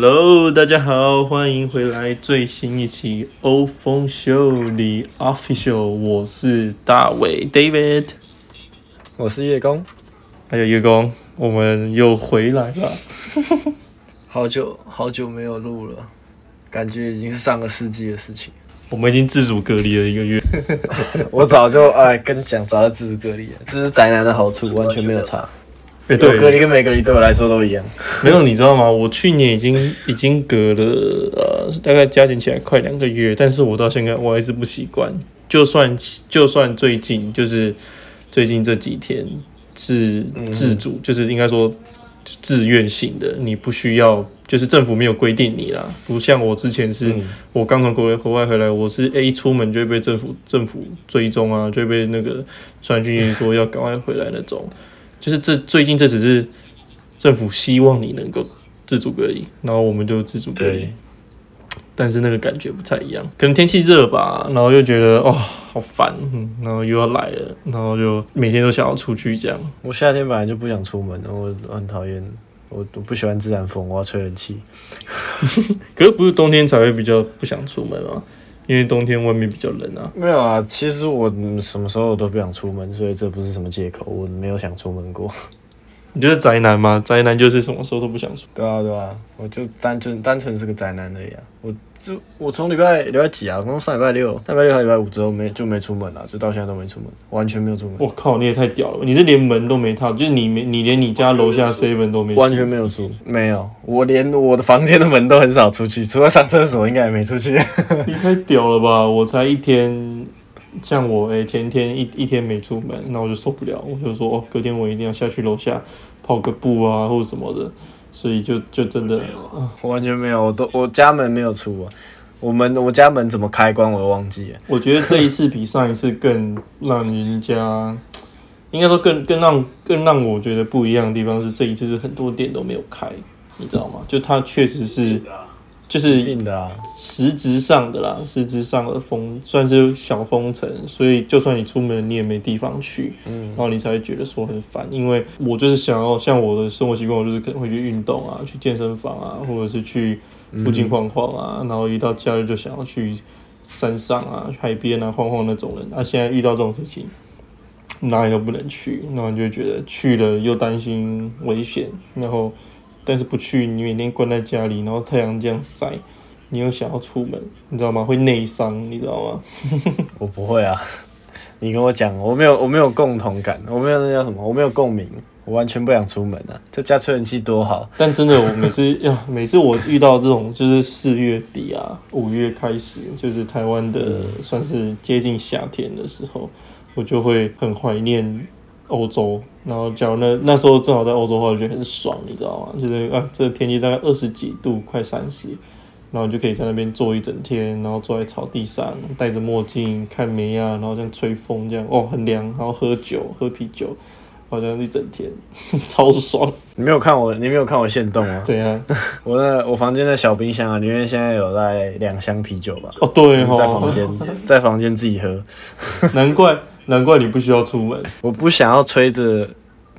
Hello，大家好，欢迎回来最新一期欧风秀里 Official，我是大伟 David，我是叶工，还有叶工，我们又回来了，好久好久没有录了，感觉已经是上个世纪的事情。我们已经自主隔离了一个月，我早就哎跟你讲，早就自主隔离了，这是宅男的好处，完全没有差。哎、有隔离，跟没隔离对我来说都一样。没有你知道吗？我去年已经已经隔了呃，大概加减起来快两个月，但是我到现在我还是不习惯，就算就算最近就是最近这几天是自主，就是应该说自愿性的，你不需要，就是政府没有规定你啦，不像我之前是、我刚从国外国外回来，我是 A 一出门就会被政府政府追踪啊，就被那个传讯说要赶快回来那种，就是这最近这只是政府希望你能够自主隔离，然后我们就自主隔离。但是那个感觉不太一样，可能天气热吧，然后又觉得哦好烦，嗯，然后又要来了，然后就每天都想要出去这样。我夏天本来就不想出门，我我很讨厌，我我不喜欢自然风，我要吹冷气。可是不是冬天才会比较不想出门吗？因为冬天外面比较冷啊。没有啊，其实我什么时候都不想出门，所以这不是什么借口，我没有想出门过。你就是宅男吗？宅男就是什么时候都不想出。对啊，对啊，我就单纯单纯是个宅男而已啊。我就我从礼拜礼拜几啊？从上礼拜六、上礼拜六还礼拜五之后没就没出门了、就到现在都没出门，完全没有出门，我靠，你也太屌了！你是连门都没踏，就是你没你连你家楼下 seven 都没去，完全没有出，没有。我连我的房间的门都很少出去，除了上厕所，应该也没出去。你太屌了吧！我才一天，像我诶、前天一一天没出门，那我就受不了，我就说哦，隔天我一定要下去楼下跑个步啊，或者什么的，所以就就真的啊，我完全没有，我都我家门没有出啊。我们我家门怎么开关我都忘记了。我觉得这一次比上一次更让人家，应该说更更让更让我觉得不一样的地方是，这一次是很多店都没有开，你知道吗？就它确实是，就是一定的啊，实质上的啦，实质上的封算是小封城，所以就算你出门，你也没地方去，嗯然后你才会觉得说很烦。因为我就是想要像我的生活习惯，我就是可能会去运动啊，去健身房啊，或者是去附近晃晃啊，然后一到假日就想要去山上啊、海边啊晃晃那种人。那、现在遇到这种事情，哪里都不能去，然后你就觉得去了又担心危险，然后但是不去，你每天关在家里，然后太阳这样晒，你又想要出门，你知道吗？会内伤，你知道吗？我不会啊。你跟我讲，我没有我没有共同感，我没有那叫什么，我没有共鸣，我完全不想出门啊。在家吹冷气多好。但真的，我每次呀，每次我遇到这种就是四月底啊，五月开始，就是台湾的算是接近夏天的时候，我就会很怀念欧洲。然后，假如那那时候正好在欧洲的话，我觉得很爽，你知道吗？就是啊，这个天气大概二十几度，快三十，然后你就可以在那边坐一整天，然后坐在草地上，戴着墨镜看梅啊，然后这样吹风，这样哦很凉，然后喝酒喝啤酒，好像一整天 超爽，你没有看我，你没有看我现动啊？怎样？我那我房间的小冰箱啊，里面现在有在两箱啤酒吧。哦，对在房哦，间，在房间自己喝。难怪难怪你不需要出门。我不想要吹着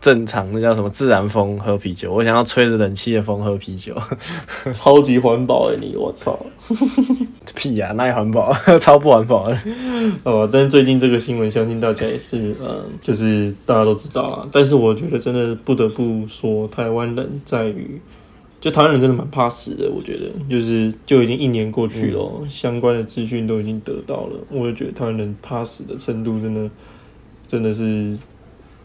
正常那叫什么自然风喝啤酒，我想要吹着冷气的风喝啤酒。超级环保哎，你我操！屁呀、那也环保，超不环保的。哦，但是最近这个新闻，相信大家也是，嗯，就是大家都知道了。但是我觉得真的不得不说，台湾人在于，就台湾人真的蛮怕死的。我觉得，就是就已经一年过去了哦、相关的资讯都已经得到了，我就觉得台湾人怕死的程度真的真的是。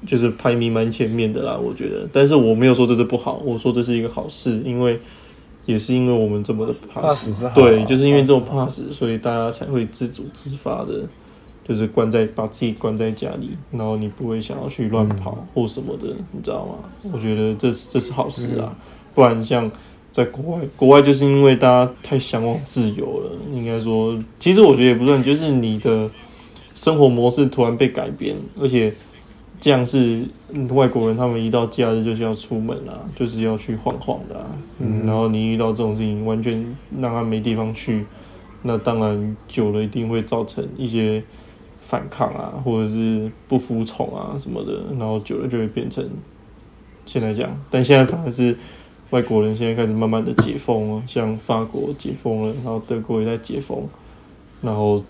就是排名蛮前面的啦，我觉得，但是我没有说这是不好，我说这是一个好事，因为也是因为我们这么的怕怕死，对，就是因为这种怕死，所以大家才会自主自发的，就是关在把自己关在家里，然后你不会想要去乱跑或什么的，你知道吗？我觉得这是这是好事啊，不然像在国外，国外就是因为大家太向往自由了，应该说，其实我觉得也不算，就是你的生活模式突然被改变，而且这样是嗯外国人他们一到假日就是要出门啊，就是要去晃晃的啊，嗯，然后你遇到这种事情，完全让他没地方去，那当然久了一定会造成一些反抗啊，或者是不服从啊什么的，然后久了就会变成现在这样，但现在反而是外国人现在开始慢慢的解封了，像法国解封了，然后德国也在解封，然后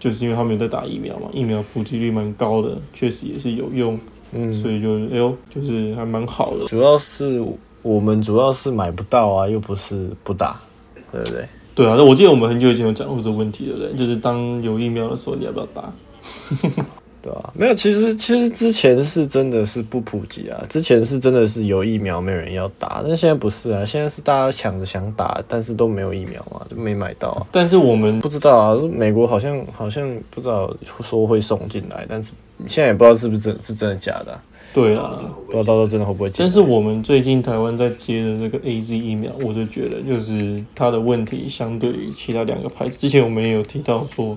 就是因为他们有在打疫苗嘛，疫苗普及率蛮高的，确实也是有用，嗯，所以就哎呦，就是还蛮好的。主要是我们主要是买不到啊，又不是不打，对不对？对啊，那我记得我们很久以前有讲过这个问题，对不对？就是当有疫苗的时候，你要不要打？对啊，没有，其实其实之前是真的是不普及啊，之前是真的是有疫苗没有人要打，但现在不是啊，现在是大家抢着想打，但是都没有疫苗嘛，就没买到啊。但是我们不知道啊，美国好像好像不知道说会送进来，但是现在也不知道是不是真是真的假的啊、对啊，不知道到时候真的会不会进。但是我们最近台湾在接的这个 A Z 疫苗，我就觉得就是它的问题相对于其他两个牌子，之前我们也有提到说，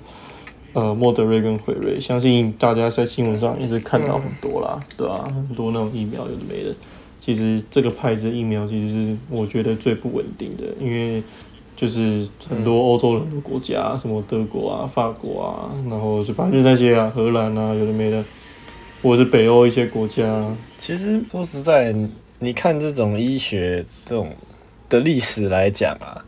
呃，莫德瑞跟辉瑞，相信大家在新闻上也是看到很多啦，对吧、很多那种疫苗有的没的。其实这个牌子的疫苗其实是我觉得最不稳定的，因为就是很多欧洲很多国家，什么德国啊、法国啊，然后就反正就那些啊，荷兰啊，有的没的，或者是北欧一些国家，其实说实在，你看这种医学这种的历史来讲啊，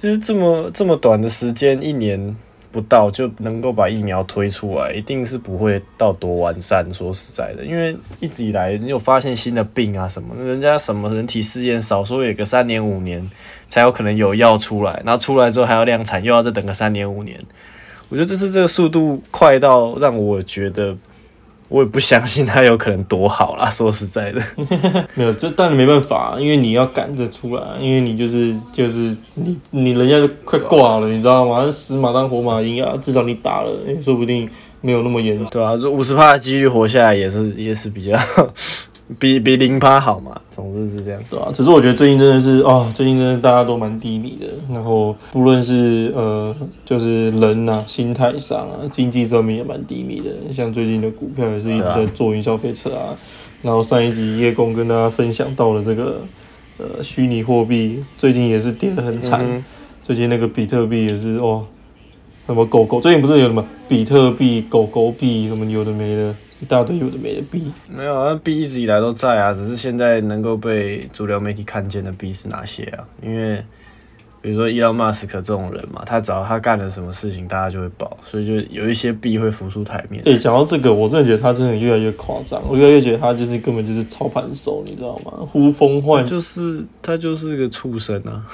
其实这么这么短的时间，一年不到就能够把疫苗推出来，一定是不会到多完善。说实在的，因为一直以来你有发现新的病啊什么，人家什么人体试验少说有个三年五年才有可能有药出来，然后出来之后还要量产，又要再等个三年五年。我觉得这次这个速度快到让我觉得。我也不相信他有可能多好啦，说实在的，没有，这当然没办法，因为你要赶着出来，因为你就是就是你你人家就快挂了，你知道吗？死马当活马医啊，至少你打了，诶说不定没有那么严重。对啊，五十趴的几率活下来也是也是比较比比零趴好嘛，总之是这样。对啊，只是我觉得最近真的是哦，最近真的大家都蛮低迷的，然后不论是呃，就是人呐、心态上啊，经济上面也蛮低迷的。像最近的股票也是一直在做云霄飞车啊。然后上一集叶公跟大家分享到了这个呃虚拟货币，最近也是跌得很惨。嗯最近那个比特币也是哦，什么狗狗，最近不是有什么比特币、狗狗币，什么有的没的，一大堆有的没的币。没有啊，币一直以来都在啊，只是现在能够被主流媒体看见的币是哪些啊？因为比如说伊隆马斯克这种人嘛，他只要他干了什么事情，大家就会爆，所以就有一些币会浮出台面。对，讲到这个，我真的觉得他真的越来越夸张，我越来越觉得他就是根本就是操盘手，你知道吗？呼风唤雨。就是他就是个畜生啊！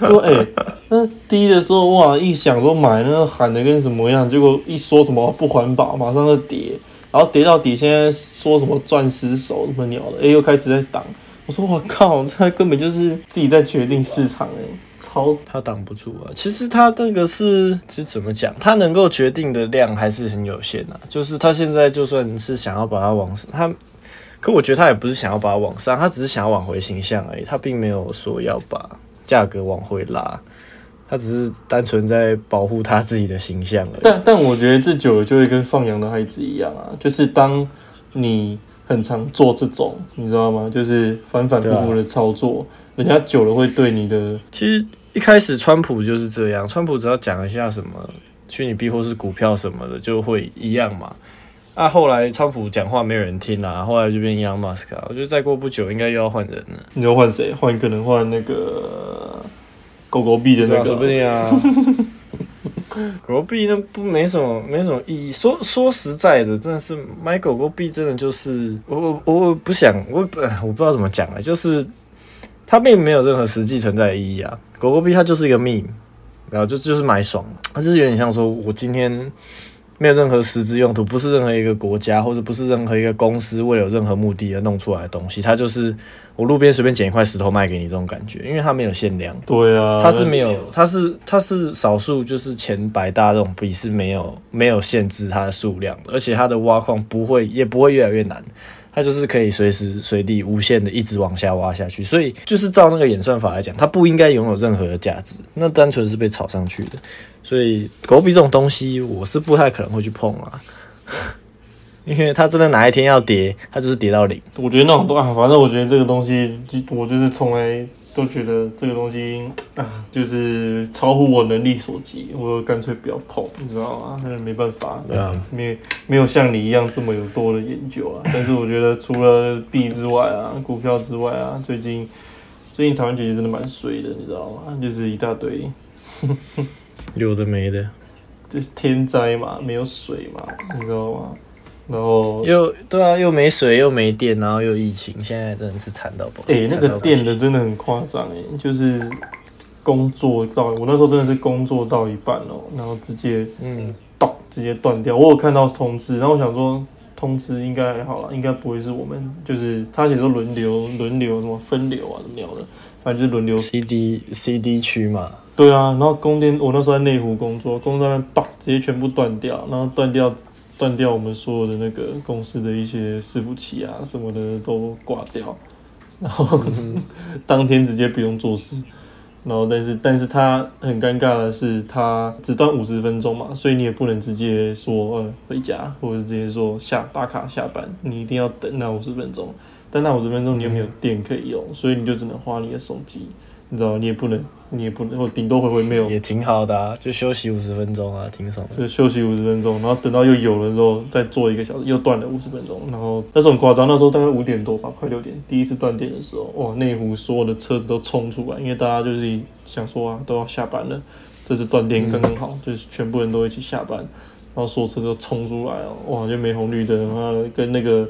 对，哎、那低的时候哇，一想说买，那个喊的跟什么样，结果一说什么不环保，马上就跌，然后跌到底，现在说什么钻石手什么鸟的，哎、又开始在挡。我说我靠，这根本就是自己在决定市场、哎，超他挡不住啊。其实他这个是其实怎么讲？他能够决定的量还是很有限啊。就是他现在就算是想要把它往上，他，可我觉得他也不是想要把它往上，他只是想要挽回形象而已。他并没有说要把价格往回拉，他只是单纯在保护他自己的形象而已。但但我觉得这久了就会跟放羊的孩子一样啊，就是当你很常做这种，你知道吗？就是反反复复的操作，人家久了会对你的其实一开始川普就是这样，川普只要讲一下什么虚拟币或是股票什么的，就会一样嘛。啊，后来川普讲话没有人听啦，后来就变 Elon Musk 啊。我觉得再过不久应该又要换人了。你要换谁？换一个人换那个狗狗币的那个说不定啊。狗狗币那不没什么没什么意义。说说实在的，真的是买狗狗币真的就是我我我不想我不我不知道怎么讲了，就是它并没有任何实际存在的意义啊。狗狗币它就是一个 meme，然后就就是买爽，它就是有点像说我今天没有任何实质用途，不是任何一个国家或者不是任何一个公司为了有任何目的而弄出来的东西，它就是我路边随便捡一块石头卖给你这种感觉，因为它没有限量。对啊，它是没有，它是它是少数，就是前百大这种币是没有没有限制它的数量的，而且它的挖矿不会也不会越来越难，它就是可以随时随地无限的一直往下挖下去，所以就是照那个演算法来讲，它不应该拥有任何的价值，那单纯是被炒上去的，所以狗币这种东西我是不太可能会去碰啊。因为它真的哪一天要跌，它就是跌到零。我觉得那种都啊，反正我觉得这个东西，就我就是从来都觉得这个东西啊，就是超乎我能力所及，我干脆不要碰，你知道吗？那没办法，对啊，没没有像你一样这么有多的研究啊。但是我觉得除了币之外啊，股票之外啊，最近最近台湾其实真的蛮水的，你知道吗？就是一大堆，有的没的，就是天灾嘛，没有水嘛，你知道吗？然后，又对啊，又没水又没电，然后又疫情，现在真的是惨到爆。哎、那个电的真的很夸张哎，就是工作到我那时候真的是工作到一半哦、然后直接嗯，咚直接断掉。我有看到通知，然后我想说通知应该还好啦，应该不会是我们，就是他写说轮流轮流什么分流啊什么鸟的，反正就轮流。CD CD 区嘛，对啊，然后供电，我那时候在内湖工作，工作那边叭直接全部断掉，然后断掉断掉我们所有的那个公司的一些伺服器啊什么的都挂掉，然后 当天直接不用做事，然后但是但是他很尴尬的是，他只断五十分钟嘛，所以你也不能直接说呃回家，或者直接说下打卡下班，你一定要等那五十分钟，但那五十分钟你又没有电可以用，所以你就只能花你的手机。你知道，你也不能，你也不能，或顶多回回 mail，也挺好的啊，就休息五十分钟啊，挺爽的。就休息五十分钟，然后等到又有了之后再坐一个小时，又断了五十分钟，然后那时候很夸张，那时候大概五点多吧，快六点，第一次断电的时候，哇，内湖所有的车子都冲出来，因为大家就是想说啊，都要下班了，这次断电刚刚好，就是全部人都一起下班，然后所有车子都冲出来哦，哇，就没红绿灯，妈的，跟那个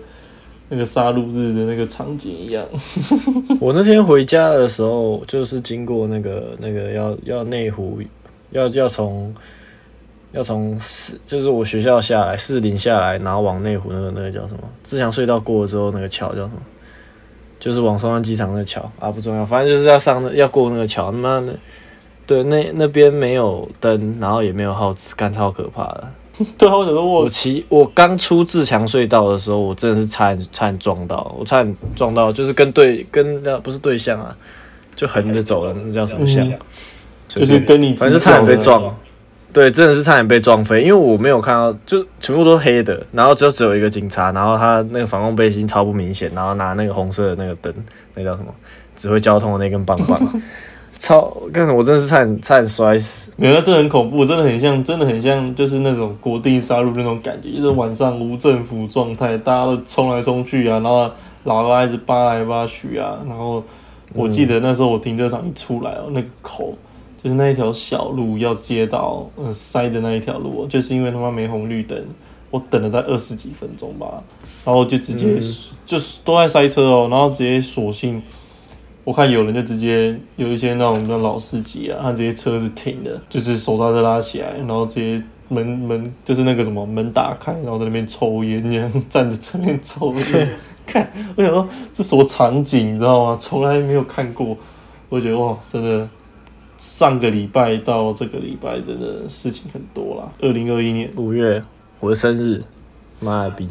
那个杀戮日的那个场景一样，我那天回家的时候，就是经过那个那个要要内湖，要要从要从四，就是我学校下来四零下来，然后往内湖那个那个叫什么自强隧道过了之后，那个桥叫什么？就是往松山机场那个桥啊，不重要，反正就是要上要过那个桥，他妈的，对，那那边没有灯，然后也没有耗子，干超可怕的。对啊，我想说我我骑我刚出自强隧道的时候，我真的是差点差点撞到，我差点撞到，就是跟对跟那不是对象啊，就横着走了，那叫什么象？嗯就是跟你反正差点被撞，对，真的是差点被撞飞，因为我没有看到，就全部都黑的，然后就只有一个警察，然后他那个反光背心超不明显，然后拿那个红色的那个灯，那叫什么？指挥交通的那根棒棒，超，干我真的是差点差点摔死。没有，这很恐怖，真的很像，真的很像，就是那种国定杀戮那种感觉，就是晚上无政府状态，大家都冲来冲去啊，然后喇叭一直扒来扒去啊，然后我记得那时候我停车场一出来哦，那个口就是那一条小路要接到呃塞的那一条路哦，就是因为他妈没红绿灯，我等了大概二十几分钟吧，然后就直接、就是都在塞车哦，然后直接索性。我看有人就直接有一些那种那老司机啊，他直接车子停的，就是手刹车拉起来，然后直接门门就是那个什么门打开，然后在那边抽烟，这样站着在那边抽烟。看，我想说这什么场景，你知道吗？从来没有看过。我觉得哇，真的，上个礼拜到这个礼拜，真的事情很多啦。二零二一年五月我的生日，妈的逼！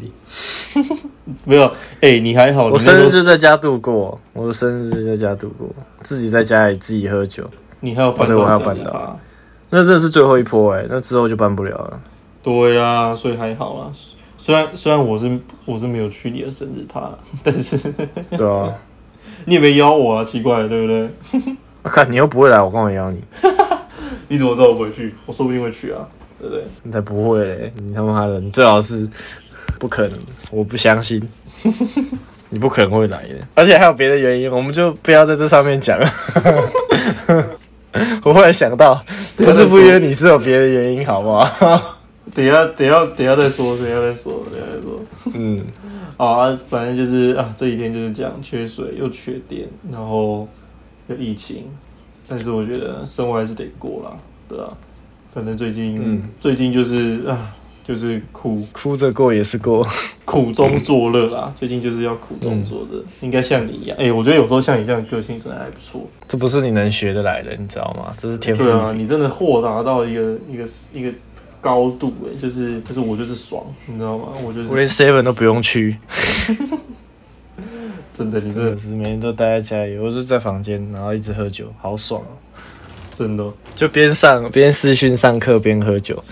没有，哎、你还好，我生日就在家度过，我的生日就在家度过，自己在家里自己喝酒，你还有办哦对我还到有办到生日趴那这是最后一波哎、那之后就办不了了。对呀、所以还好啦。虽然虽然我是我是没有去你的生日趴，但是 对啊，你也没邀我啊，奇怪，对不对？我 看你又不会来，我干嘛邀你？你怎么知道我不会去？我说不定会去啊，对不对？你才不会嘞、你他妈的，你最好是不可能，我不相信，你不可能会来的。而且还有别的原因，我们就不要在这上面讲了。我忽然想到，不是不约你是有别的原因，好不好？等下等下等下再说，等下再说，等下再说。嗯，好啊，反正就是啊，这几天就是这样，缺水又缺电，然后有疫情，但是我觉得生活还是得过啦，对啊。反正最近、嗯最近就是啊，就是苦哭着过也是过。苦中作乐啦，最近就是要苦中作乐，应该像你一样。哎、我觉得有时候像你这样的个性真的还不错。这不是你能学得来的，你知道吗？这是天赋对啊，你真的豁达到一个一个一个高度哎、就是就是我就是爽，你知道吗？我就是我连 seven 都不用去，真的，你真的真的是每天都待在家里，我就在房间，然后一直喝酒，好爽哦！真的就边上边视讯上课边喝酒。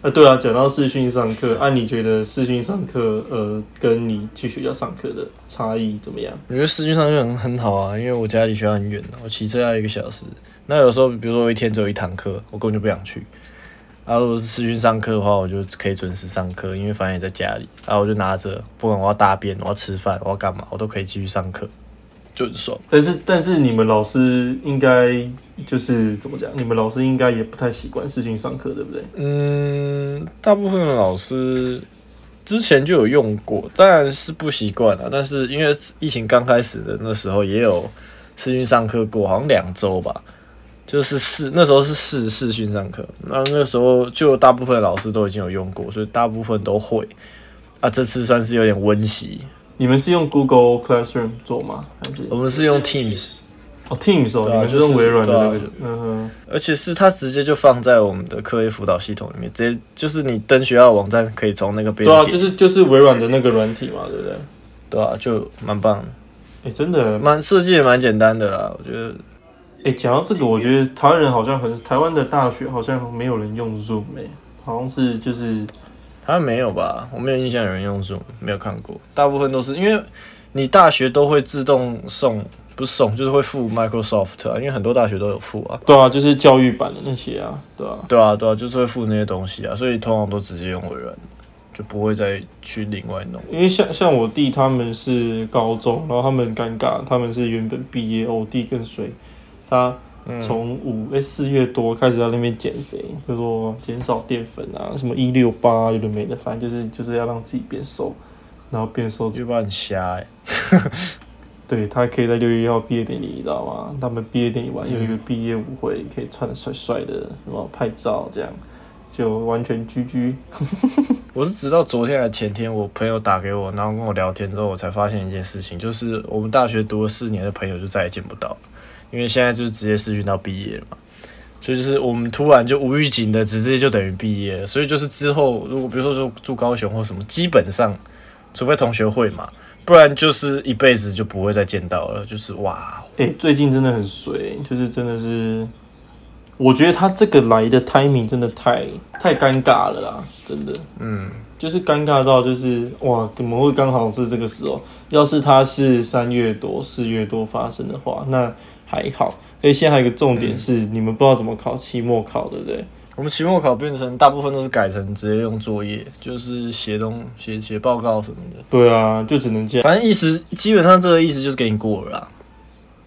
啊，对啊，讲到视讯上课，啊，你觉得视讯上课呃跟你去学校上课的差异怎么样？我觉得视讯上课很很好啊，因为我家离学校很远我骑车要一个小时。那有时候，比如说我一天只有一堂课，我根本就不想去。啊，如果是视讯上课的话，我就可以准时上课，因为反正也在家里。啊，我就拿着，不管我要大便、我要吃饭、我要干嘛，我都可以继续上课，就很爽。但是但是你们老师应该就是怎么讲？你们老师应该也不太习惯视讯上课，对不对？嗯，大部分的老师之前就有用过，当然是不习惯了。但是因为疫情刚开始的那时候，也有视讯上课过，好像两周吧。就是试那时候是试试训上课，那那时候就大部分老师都已经有用过，所以大部分都会。啊，这次算是有点温习。你们是用 Google Classroom 做吗？还是我们是用 Teams？哦，Teams 哦，啊你们是用微软的那个就是，嗯哼。而且是它直接就放在我们的课业辅导系统里面，直接就是你登学校网站可以从那个边对啊，就是就是微软的那个软体嘛，对不对？对啊，就蛮棒的，哎、真的，蛮设计也蛮简单的啦，我觉得。哎、讲到这个，我觉得台湾人好像很，台湾的大学好像没有人用 Zoom 哎、好像是就是好像没有吧？我没有印象有人用 Zoom，没有看过。大部分都是因为你大学都会自动送，不是送，就是会付 Microsoft 啊，因为很多大学都有付啊。对啊，就是教育版的那些啊，对啊。对啊，对啊，就是会付那些东西啊，所以通常都直接用微软，就不会再去另外弄。因为像像我弟他们是高中，然后他们很尴尬，他们是原本毕业，我弟更衰，他嗯从五哎四月多开始在那边减肥，就说减少淀粉啊，什么一六八有的没的，反正就是就是要让自己变瘦，然后变瘦就把很瞎哎、对他可以在六月一号毕业典礼，你知道吗？他们毕业典礼完有一个毕业舞会，可以穿的帅帅的，然后拍照，这样就完全居居。我是直到昨天还前天，我朋友打给我，然后跟我聊天之后，我才发现一件事情，就是我们大学读了四年的朋友就再也见不到了，因为现在就是直接试训到毕业了嘛。所以就是我们突然就无预警的直接就等于毕业了，所以就是之后如果比如说说住高雄或什么，基本上除非同学会嘛，不然就是一辈子就不会再见到了。就是哇，哎、最近真的很衰，就是真的是，我觉得他这个来的 timing 真的太太尴尬了啦，真的。嗯，就是尴尬到就是哇，怎么会刚好是这个时候？要是他是三月多、四月多发生的话，那还好。而且现在还有一个重点是，你们不知道怎么考期末考，对不对？我们期末考变成大部分都是改成直接用作业，就是写东写写报告什么的。对啊，就只能这样，反正意思基本上这个意思就是给你过了啦，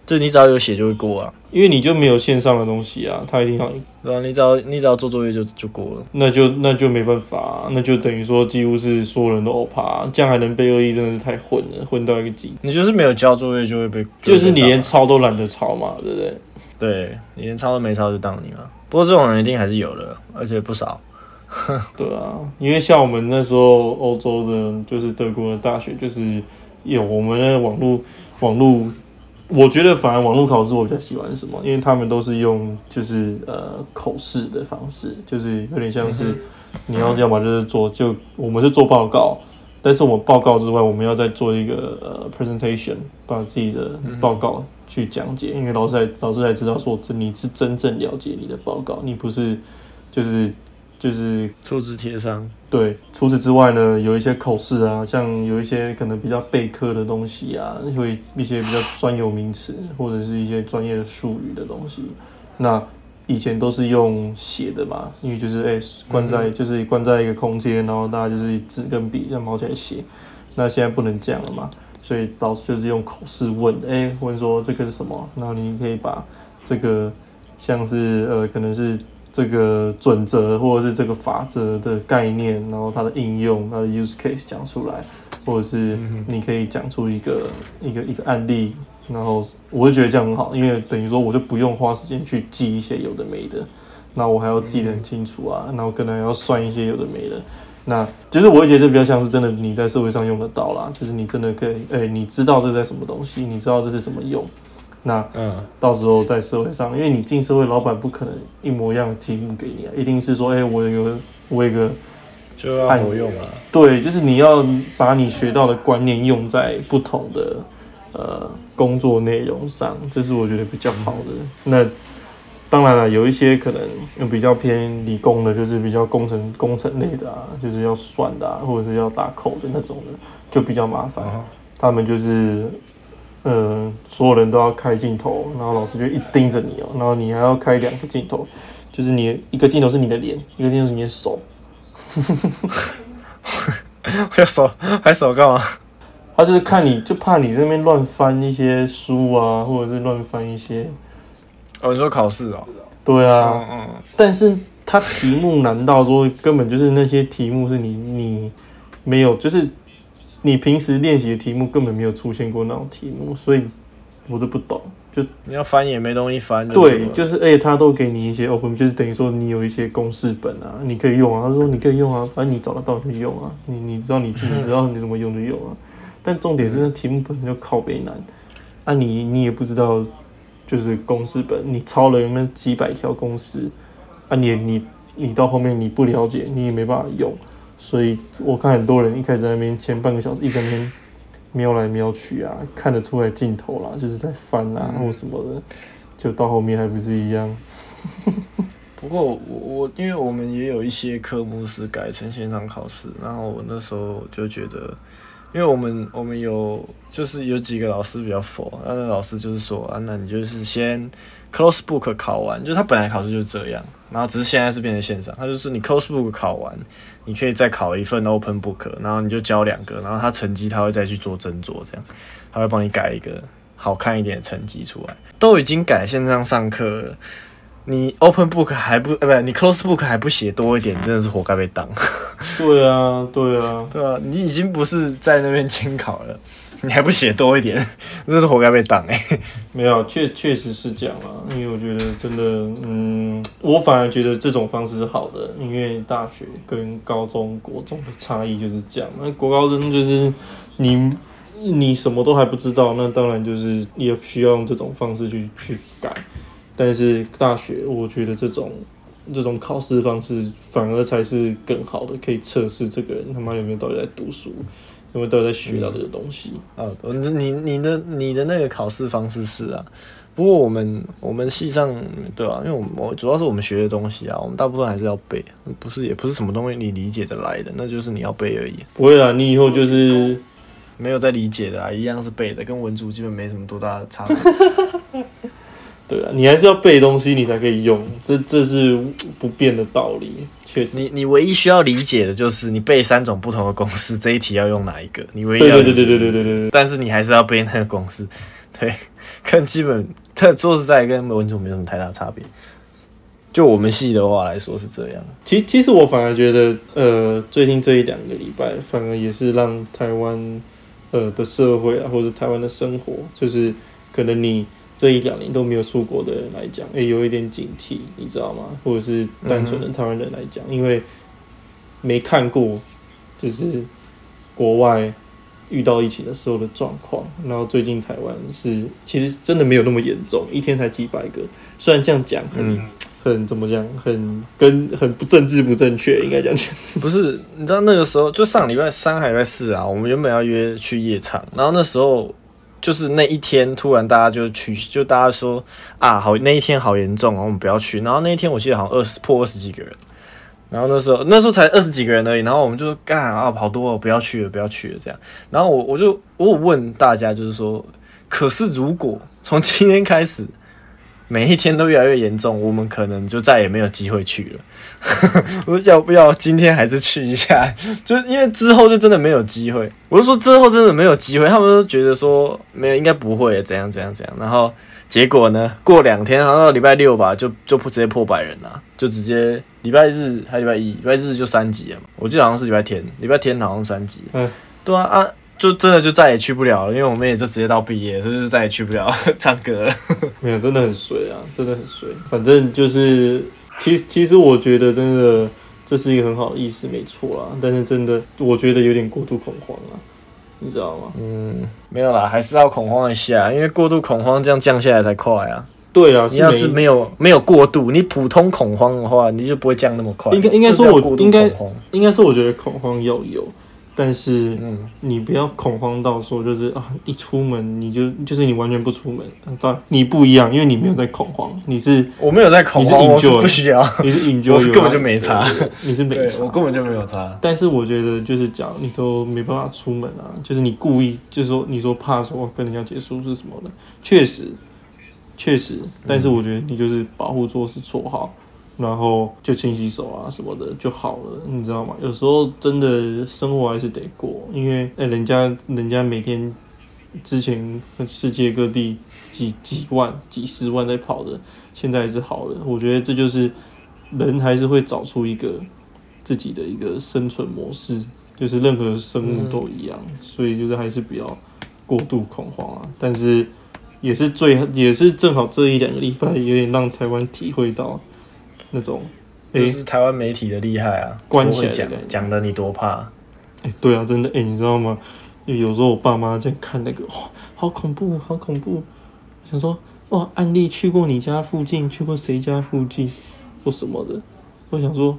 就你只要有写就会过啊，因为你就没有线上的东西啊，他一定要，对吧、你只要你只要做作业就就过了。那就那就没办法、啊，那就等于说几乎是所有人都欧趴、这样还能被恶意，真的是太混了，混到一个极。你就是没有交作业就会被，就是你连连抄都懒得抄嘛，对不对？对你连抄都没抄就当你嘛。不过这种人一定还是有的，而且不少。对啊，因为像我们那时候欧洲的，就是德国的大学，就是有我们的网络网络，我觉得反而网络考试我比较喜欢什么，因为他们都是用就是呃口试的方式，就是有点像是你要要么就是做就我们是做报告，但是我们报告之外，我们要再做一个呃 presentation，把自己的报告去讲解，因为老师才老师才知道说这你是真正了解你的报告，你不是就是就是复制贴上，对，除此之外呢，有一些口试啊，像有一些可能比较备课的东西啊，会一些比较专有名词或者是一些专业的术语的东西，那以前都是用写的嘛，因为就是哎、关在就是关在一个空间，然后大家就是纸跟笔这样毛起来写，那现在不能这样了嘛，所以老师就是用口试问，哎、问说这个是什么，然后你可以把这个像是呃可能是这个准则或者是这个法则的概念，然后它的应用、它的 use case 讲出来，或者是你可以讲出一个一个一个案例，然后我会觉得这样很好，因为等于说我就不用花时间去记一些有的没的，那我还要记得很清楚啊，然后可能还要算一些有的没的。那其实我会觉得这比较像是真的你在社会上用得到啦，就是你真的可以，哎、你知道这在什么东西，你知道这是怎么用，那嗯，到时候在社会上，因为你进社会，老板不可能一模一样的题目给你啊，一定是说，哎、我有我有一个就要活用啊。对，就是你要把你学到的观念用在不同的呃工作内容上，这是我觉得比较好的。那当然了，有一些可能比较偏理工的，就是比较工程工程类的啊，就是要算的啊，或者是要打扣的那种的，就比较麻烦。啊他们就是，呃，所有人都要开镜头，然后老师就一直盯着你哦，然后你还要开两个镜头，就是你一个镜头是你的脸，一个镜头是你的手。还手还手干嘛？他就是看你就怕你这边乱翻一些书啊，或者是乱翻一些，哦，你说考试哦？对啊，嗯嗯，但是他题目难道说根本就是那些题目是你你没有，就是你平时练习的题目根本没有出现过那种题目，所以我都不懂。就你要翻也没东西翻。对，就是而且他都给你一些 open，就是等于说你有一些公式本啊，你可以用啊。他说你可以用啊，反正你找得到就用啊，你你知道你你知道你怎么用就用啊。但重点是那题目本身就靠背难，啊你你也不知道，就是公式本你抄了有没有几百条公式，啊你你你到后面你不了解，你也没办法用。所以我看很多人一开始在那边前半个小时一直在那边瞄来瞄去啊，看得出来镜头啦，就是在翻啊或什么的，就到后面还不是一样。不过我我因为我们也有一些科目是改成线上考试，然后我那时候就觉得，因为我们我们有就是有几个老师比较佛，那那老师就是说啊，那你就是先 close book 考完，就是他本来考试就是这样，然后只是现在是变成线上，他就是你 close book 考完，你可以再考一份 open book，然后你就交两个，然后他成绩他会再去做斟酌，这样他会帮你改一个好看一点的成绩出来。都已经改线上上课了。你 open book 还不呃不，你 close book 还不写多一点，真的是活该被当。对啊，对啊，对啊，你已经不是在那边监考了，你还不写多一点，那是活该被当哎、没有，确确实是这样啊。因为我觉得真的，嗯，我反而觉得这种方式是好的，因为大学跟高中国中的差异就是这样。那国高中就是你你什么都还不知道，那当然就是也需要用这种方式去去改。但是大学，我觉得这种这种考试方式反而才是更好的，可以测试这个人他妈有没有到底在读书，有没有在学到这个东西。啊，你你的你的那个考试方式是啊，不过我们我们系上对啊，因为我们我主要是我们学的东西啊，我们大部分还是要背，不是也不是什么东西你理解的来的，那就是你要背而已，不会啊，你以后就是没有在理解的啊，一样是背的，跟文组基本没什么多大的差别。对啊，你还是要背东西，你才可以用，这这是不变的道理，确实。你你唯一需要理解的就是你背三种不同的公式，这一题要用哪一个？你唯一对要理解对对对对对对对，但是你还是要背那个公式，对，跟基本，这说实在跟文组没什么太大差别。就我们系的话来说是这样，其其实我反而觉得，呃，最近这一两个礼拜，反而也是让台湾呃的社会啊，或者台湾的生活，就是可能你这一两年都没有出国的人来讲，诶、有一点警惕，你知道吗？或者是单纯的台湾人来讲，因为没看过，就是国外遇到疫情的时候的状况，然后最近台湾是其实真的没有那么严重，一天才几百个，虽然这样讲很。嗯，很怎么讲，很跟很不政治不正确，应该这样讲。不是，你知道那个时候就上礼拜三还礼拜四啊，我们原本要约去夜场，然后那时候就是那一天突然大家就去，就大家说啊好那一天好严重啊，我们不要去。然后那一天我记得好像二十破二十几个人，然后那时候那时候才二十几个人而已，然后我们就说干啊好多哦，不要去了不要去了这样。然后我我就我有问大家就是说，可是如果从今天开始。每一天都越来越严重，我们可能就再也没有机会去了。我说要不要今天还是去一下？就因为之后就真的没有机会。我就说之后真的没有机会，他们都觉得说没有，应该不会怎样怎样怎样。然后结果呢，过两天，然后到礼拜六吧，就就不直接破百人了，就直接礼拜日还礼拜一，礼拜日就三级了嘛。我记得好像是礼拜天，礼拜天好像三级。嗯，对啊啊，就真的就再也去不了了，因为我们也就直接到毕业，所以就再也去不了 唱歌了。没有，真的很水啊，真的很水。反正就是，其其实我觉得真的这是一个很好的意思，没错啦。但是真的，我觉得有点过度恐慌啊，你知道吗？嗯，没有啦，还是要恐慌一下，因为过度恐慌这样降下来才快啊。对啊，你要是没没有没有过度，你普通恐慌的话，你就不会降那么快。应该应该说我应该应该说，我觉得恐慌要有，但是嗯，你不要恐慌到说就是啊，一出门你就就是你完全不出门。啊当然你不一样，因为你没有在恐慌，你是我没有在恐慌，你是我是不需要，你是 enjoy，我根本就没差对对对你是没对差，我根本就没有差。但是我觉得，就是讲你都没办法出门啊，就是你故意，就是说你说怕说跟人家结束是什么的，确实，确实，但是我觉得你就是保护措施做好，然后就勤洗手啊什么的就好了，你知道吗？有时候真的生活还是得过，因为哎、人家人家每天之前世界各地几几万、几十万在跑的，现在还是好了。我觉得这就是人还是会找出一个自己的一个生存模式，就是任何生物都一样，所以就是还是不要过度恐慌啊。但是也是最也是正好这一两个礼拜，有点让台湾体会到那种，诶、就是台湾媒体的厉害啊，关多会讲讲的你多怕。哎、对啊，真的，哎、你知道吗？有时候我爸妈在看那个，哇，好恐怖，好恐怖。想说，哇，案例去过你家附近，去过谁家附近，或什么的。我想说，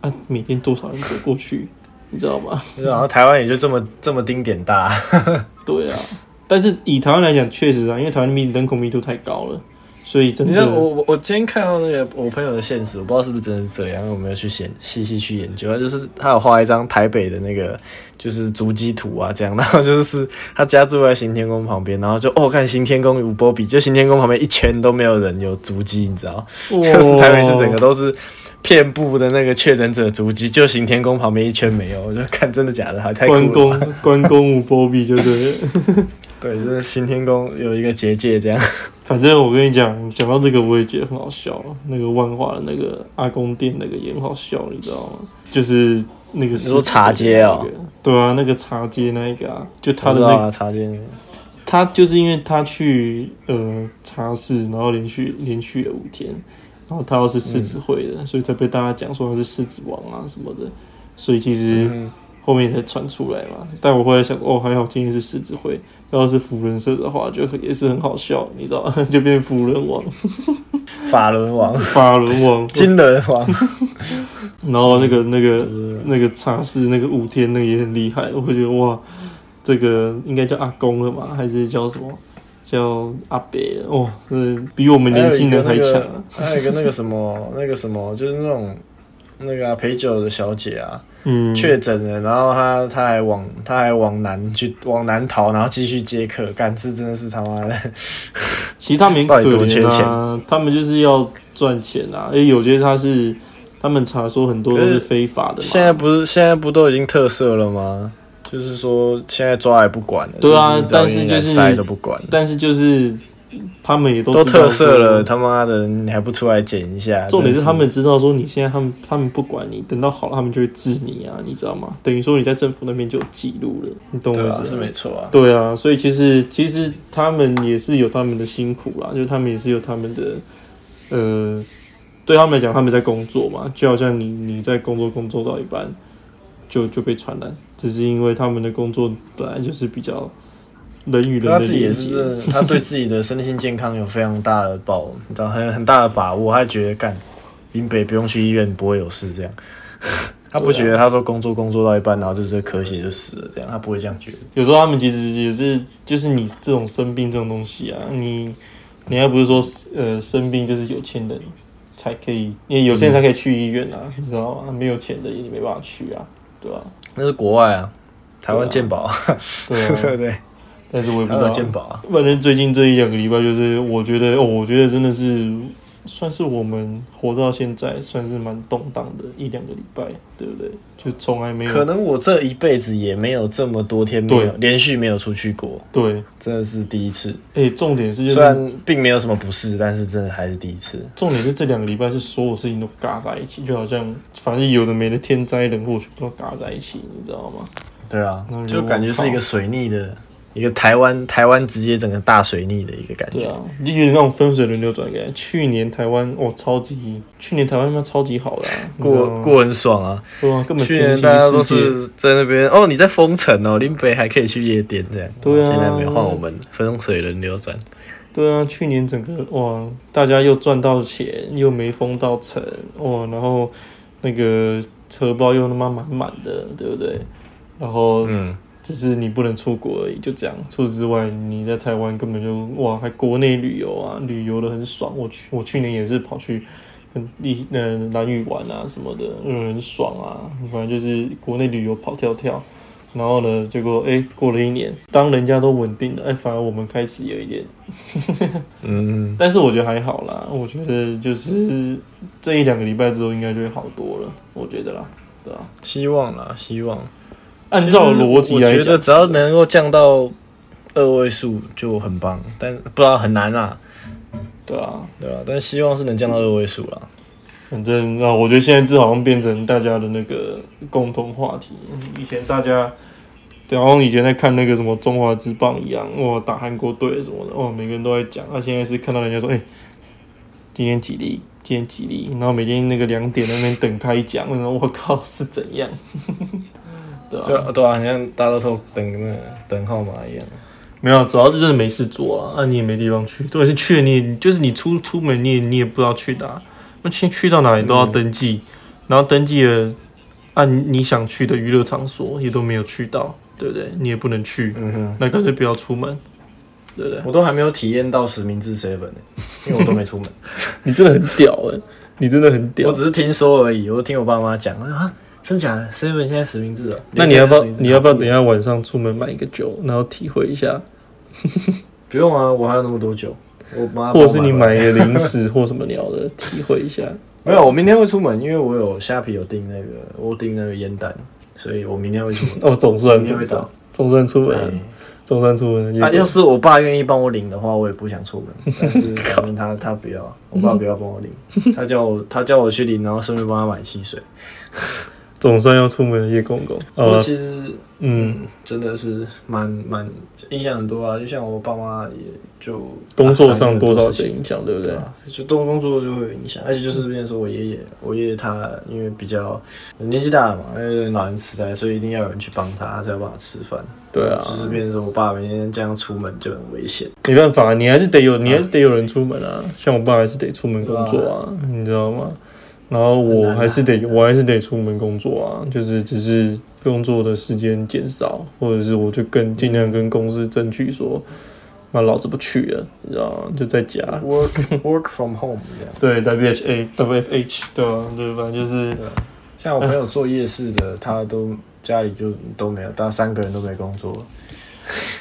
啊，每天多少人走过去，你知道吗？然后台湾也就这么这么丁点大，对啊，但是以台湾来讲，确实啊，因为台湾密人口密度太高了，所以真你知道我，我我今天看到那个我朋友的现实，我不知道是不是真的是这样，我没有去细细细去研究。他就是他有画一张台北的那个就是足迹图啊，这样，然后就是他家住在行天宫旁边，然后就哦看行天宫无波比，就行天宫旁边一圈都没有人有足迹，你知道，就是台北市整个都是。遍布的那个确诊者足迹，就行天宫旁边一圈没有，我就看真的假的，还太酷关。公 关公无波比，就对了。对，就是行天宫有一个结界这样。反正我跟你讲，讲到这个我也觉得很好笑。那个万华的那个阿公店那个也很好笑，你知道吗？就是那个你说茶街哦那个对啊，那个茶街那一个啊，就他的那茶街那个。他就是因为他去呃茶室，然后连续连续了五天，然后他又是狮子会的，所以才被大家讲说他是狮子王啊什么的，所以其实嗯后面才传出来嘛。但我后来想，哦，还好今天是狮子会，要是福人社的话，就也是很好笑，你知道吗？就变福人王。法轮王、法轮王，金轮王，然后那个那个那个茶室那个五天那个也很厉害，我会觉得哇，这个应该叫阿公了嘛，还是叫什么叫阿伯了？哇，呃，比我们年轻人还强啊！还有一个那个什么，那个什么，就是那种那个、啊、陪酒的小姐啊，嗯，确诊了，然后她她还往她还往南去往南逃，然后继续接客，干这真的是他妈的，其实他们 很可怜啊，他们就是要赚钱啊，而且有些他是他们查说很多都是非法的嘛，现在不是现在不都已经特色了吗？就是说现在抓也不管了，对啊但是就是塞都不管，但是就是他们也都都特色了，他妈的你还不出来剪一下？重点是他们知道说你现在他们他们不管你，等到好了他们就会治你啊，你知道吗？等于说你在政府那边就有记录了，你懂我对啊是意思吗？没错啊，对啊，所以其实其实他们也是有他们的辛苦啦，就是他们也是有他们的呃，对他们来讲他们在工作嘛，就好像你你在工作工作到一半就就被传染，只是因为他们的工作本来就是比较人与人的他自己也。是，他对自己的身心健康有非常大的保，你知道很很大的把握，他觉得干林北不用去医院不会有事这样。他不觉得他说工作工作到一半，然后就是咳血就死了这样，他不会这样觉得。有时候他们其实也是，就是你这种生病这种东西啊，你你还不是说呃生病就是有钱人才可以，因为有钱人才可以去医院啊，你知道吗？没有钱的你没办法去啊，对吧、那是国外啊，台湾健保，对啊，对不对？但是我也不知道有健保啊，反正最近这一两个礼拜，就是我觉得，哦，我觉得真的是算是我们活到现在，算是蛮动荡的一两个礼拜，对不对？就从来没有可能我这一辈子也没有这么多天没有连续没有出去过，对，真的是第一次。哎、重点是就是虽然并没有什么不适，但是真的还是第一次。重点是这两个礼拜是所有事情都嘎在一起，就好像反正有的没的天灾人祸全部都嘎在一起，你知道吗？对啊，就感觉是一个水逆的，一个台湾台湾直接整个大水逆的一个感觉。对啊，就有点那种分水轮流转感觉。去年台湾哦超级，去年台湾他妈超级好的、啊，你知道吗过过很爽啊！对啊，根本去年大家都。是在那边哦，你在封城哦，林北还可以去夜店这样。对啊现在没有换我们分水轮流转。对啊，去年整个哇，大家又赚到钱，又没封到城，哇，然后那个车包又他妈满满的，对不对？然后嗯，只是你不能出国而已，就这样。除此之外，你在台湾根本就哇，还国内旅游啊，旅游的很爽。我去，我去年也是跑去很丽呃蓝屿玩啊什么的，嗯，很爽啊。反正就是国内旅游跑跳跳，然后呢，结果哎、过了一年，当人家都稳定了，哎、反而我们开始有一点，嗯，但是我觉得还好啦，我觉得就是这一两个礼拜之后应该就会好多了，我觉得啦，对吧、希望啦，希望。按照逻辑来讲，我觉得只要能够降到二位数就很棒，但不知道很难啦，对啊，对啊、但希望是能降到二位数啦。反正啊，我觉得现在这好像变成大家的那个共同话题。以前大家，对，好像以前在看那个什么中华之棒一样，哇，打韩国队什么的，哦，每个人都在讲。啊，现在是看到人家说，哎、今天几例，今天几例，然后每天那个两点那边等开奖，然后我靠是怎样？对啊，就对啊，很像大乐透等那个等号码一样。没有，主要是真的没事做啊，啊，你也没地方去，对，是去了你也就是你出出门你也你也不知道去哪，那去去到哪里都要登记，然后登记了，按你想去的娱乐场所也都没有去到，对不对？你也不能去，嗯哼，那干脆不要出门，对不对？我都还没有体验到实名制 seven 呢，因为我都没出门，你真的很屌哎、你真的很屌我。只是听说而已。我听我爸妈讲，啊，真假的 seven 现在实名制了。那你要不要连 7-Eleven 实名制你要不要等一下晚上出门买一个酒，然后体会一下，不用啊，我还有那么多酒。我妈 或者是你买一个零食或什么鸟的，体会一下。没有，我明天会出门，因为我有虾皮有订那个，我订那个烟弹，所以我明天会出门。哦，总算明天会总算。总算出门总算出门了。啊，要是我爸愿意帮我领的话，我也不想出门。但是反正他他不要，我爸不要帮我领，他叫我他叫我去领，然后顺便帮他买汽水。总算要出门了，叶公公。好我了，其实嗯，真的是蛮蛮影响很多啊，就像我爸妈也就工作上多少。的影响，对不对就动工作就会有影响，而且就是变成说我爷爷，我爷爷他因为比较年纪大了嘛，因为老人痴呆，所以一定要有人去帮他，他才有办法吃饭。对啊，就是变成说我爸每天这样出门就很危险。没办法，你还是得有，你还是得有人出门啊。像我爸还是得出门工作啊，你知道吗？然后我还是得，我还是得出门工作啊。就是只是工作的时间减少，或者是我就更尽量跟公司争取说，那老子不去了，你知道吗？就在家。Work work from home 这样。对，WHA、WFH，对啊，对，反正就是像我朋友做夜市的，他都家里就都没有，大家三个人都没工作。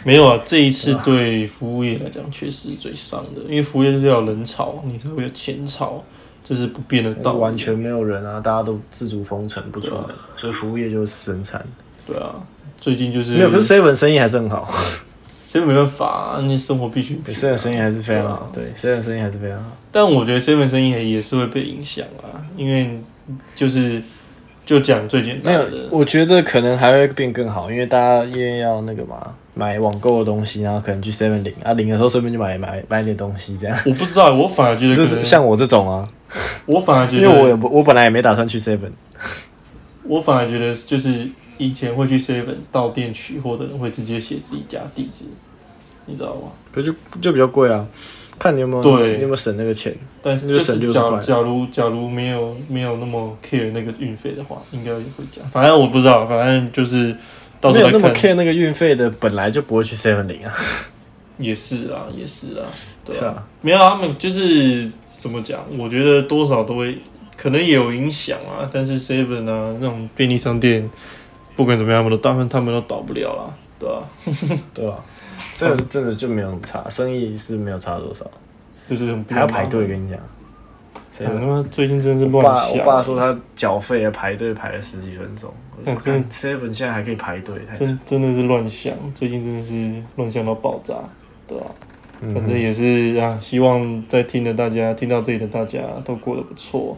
没有啊，这一次对服务业来讲确实是最伤的，因为服务业就是要有人潮，你才会有钱潮，这是不变的道理。完全没有人啊，大家都自主封城不出门，所以服务业就是死很惨。对啊，最近就是没有，可是 seven 生意还是很好。谁没办法啊，你生活必须品啊，seven 生意还是非常好，对，seven 生意还是非常好。但我觉得 seven 生意也是会被影响啊，因为就是就讲最简没有单的，，我觉得可能还会变更好，因为大家因为要那个嘛，买网购的东西，然后可能去 seven 领啊，领的时候顺便就买买买点东西，这样。我不知道，我反而觉得就是像我这种啊，我反而觉得因为我也，不我本来也没打算去 seven，我反而觉得就是以前会去 seven 到店取货的人会直接写自己家地址，你知道吗？可就就比较贵啊，看你有没有对你有没有省那个钱。但是就省就是60块假假如假如没有没有那么 care 那个运费的话，应该也会讲。反正我不知道，反正就是到没有那么时候再看。care 那个运费的，本来就不会去 seven 零啊。也是啊，也是啊，对啊，啊，没有他们就是怎么讲？我觉得多少都会可能也有影响啊。但是 Seven 啊那种便利商店，不管怎么样，他们都大部分他们都倒不了啦，对吧、对吧？这个是真的就没有差，生意是没有差多少，就是很还要排队，跟你讲。他妈最近真的是乱想。爸我爸说他缴费啊排队排了十几分钟，我说嗯看 seven 现在还可以排队，真真的是乱想，最近真的是乱想到爆炸，对吧、嗯反正也是啊，希望在听的大家听到这里的大家都过得不错。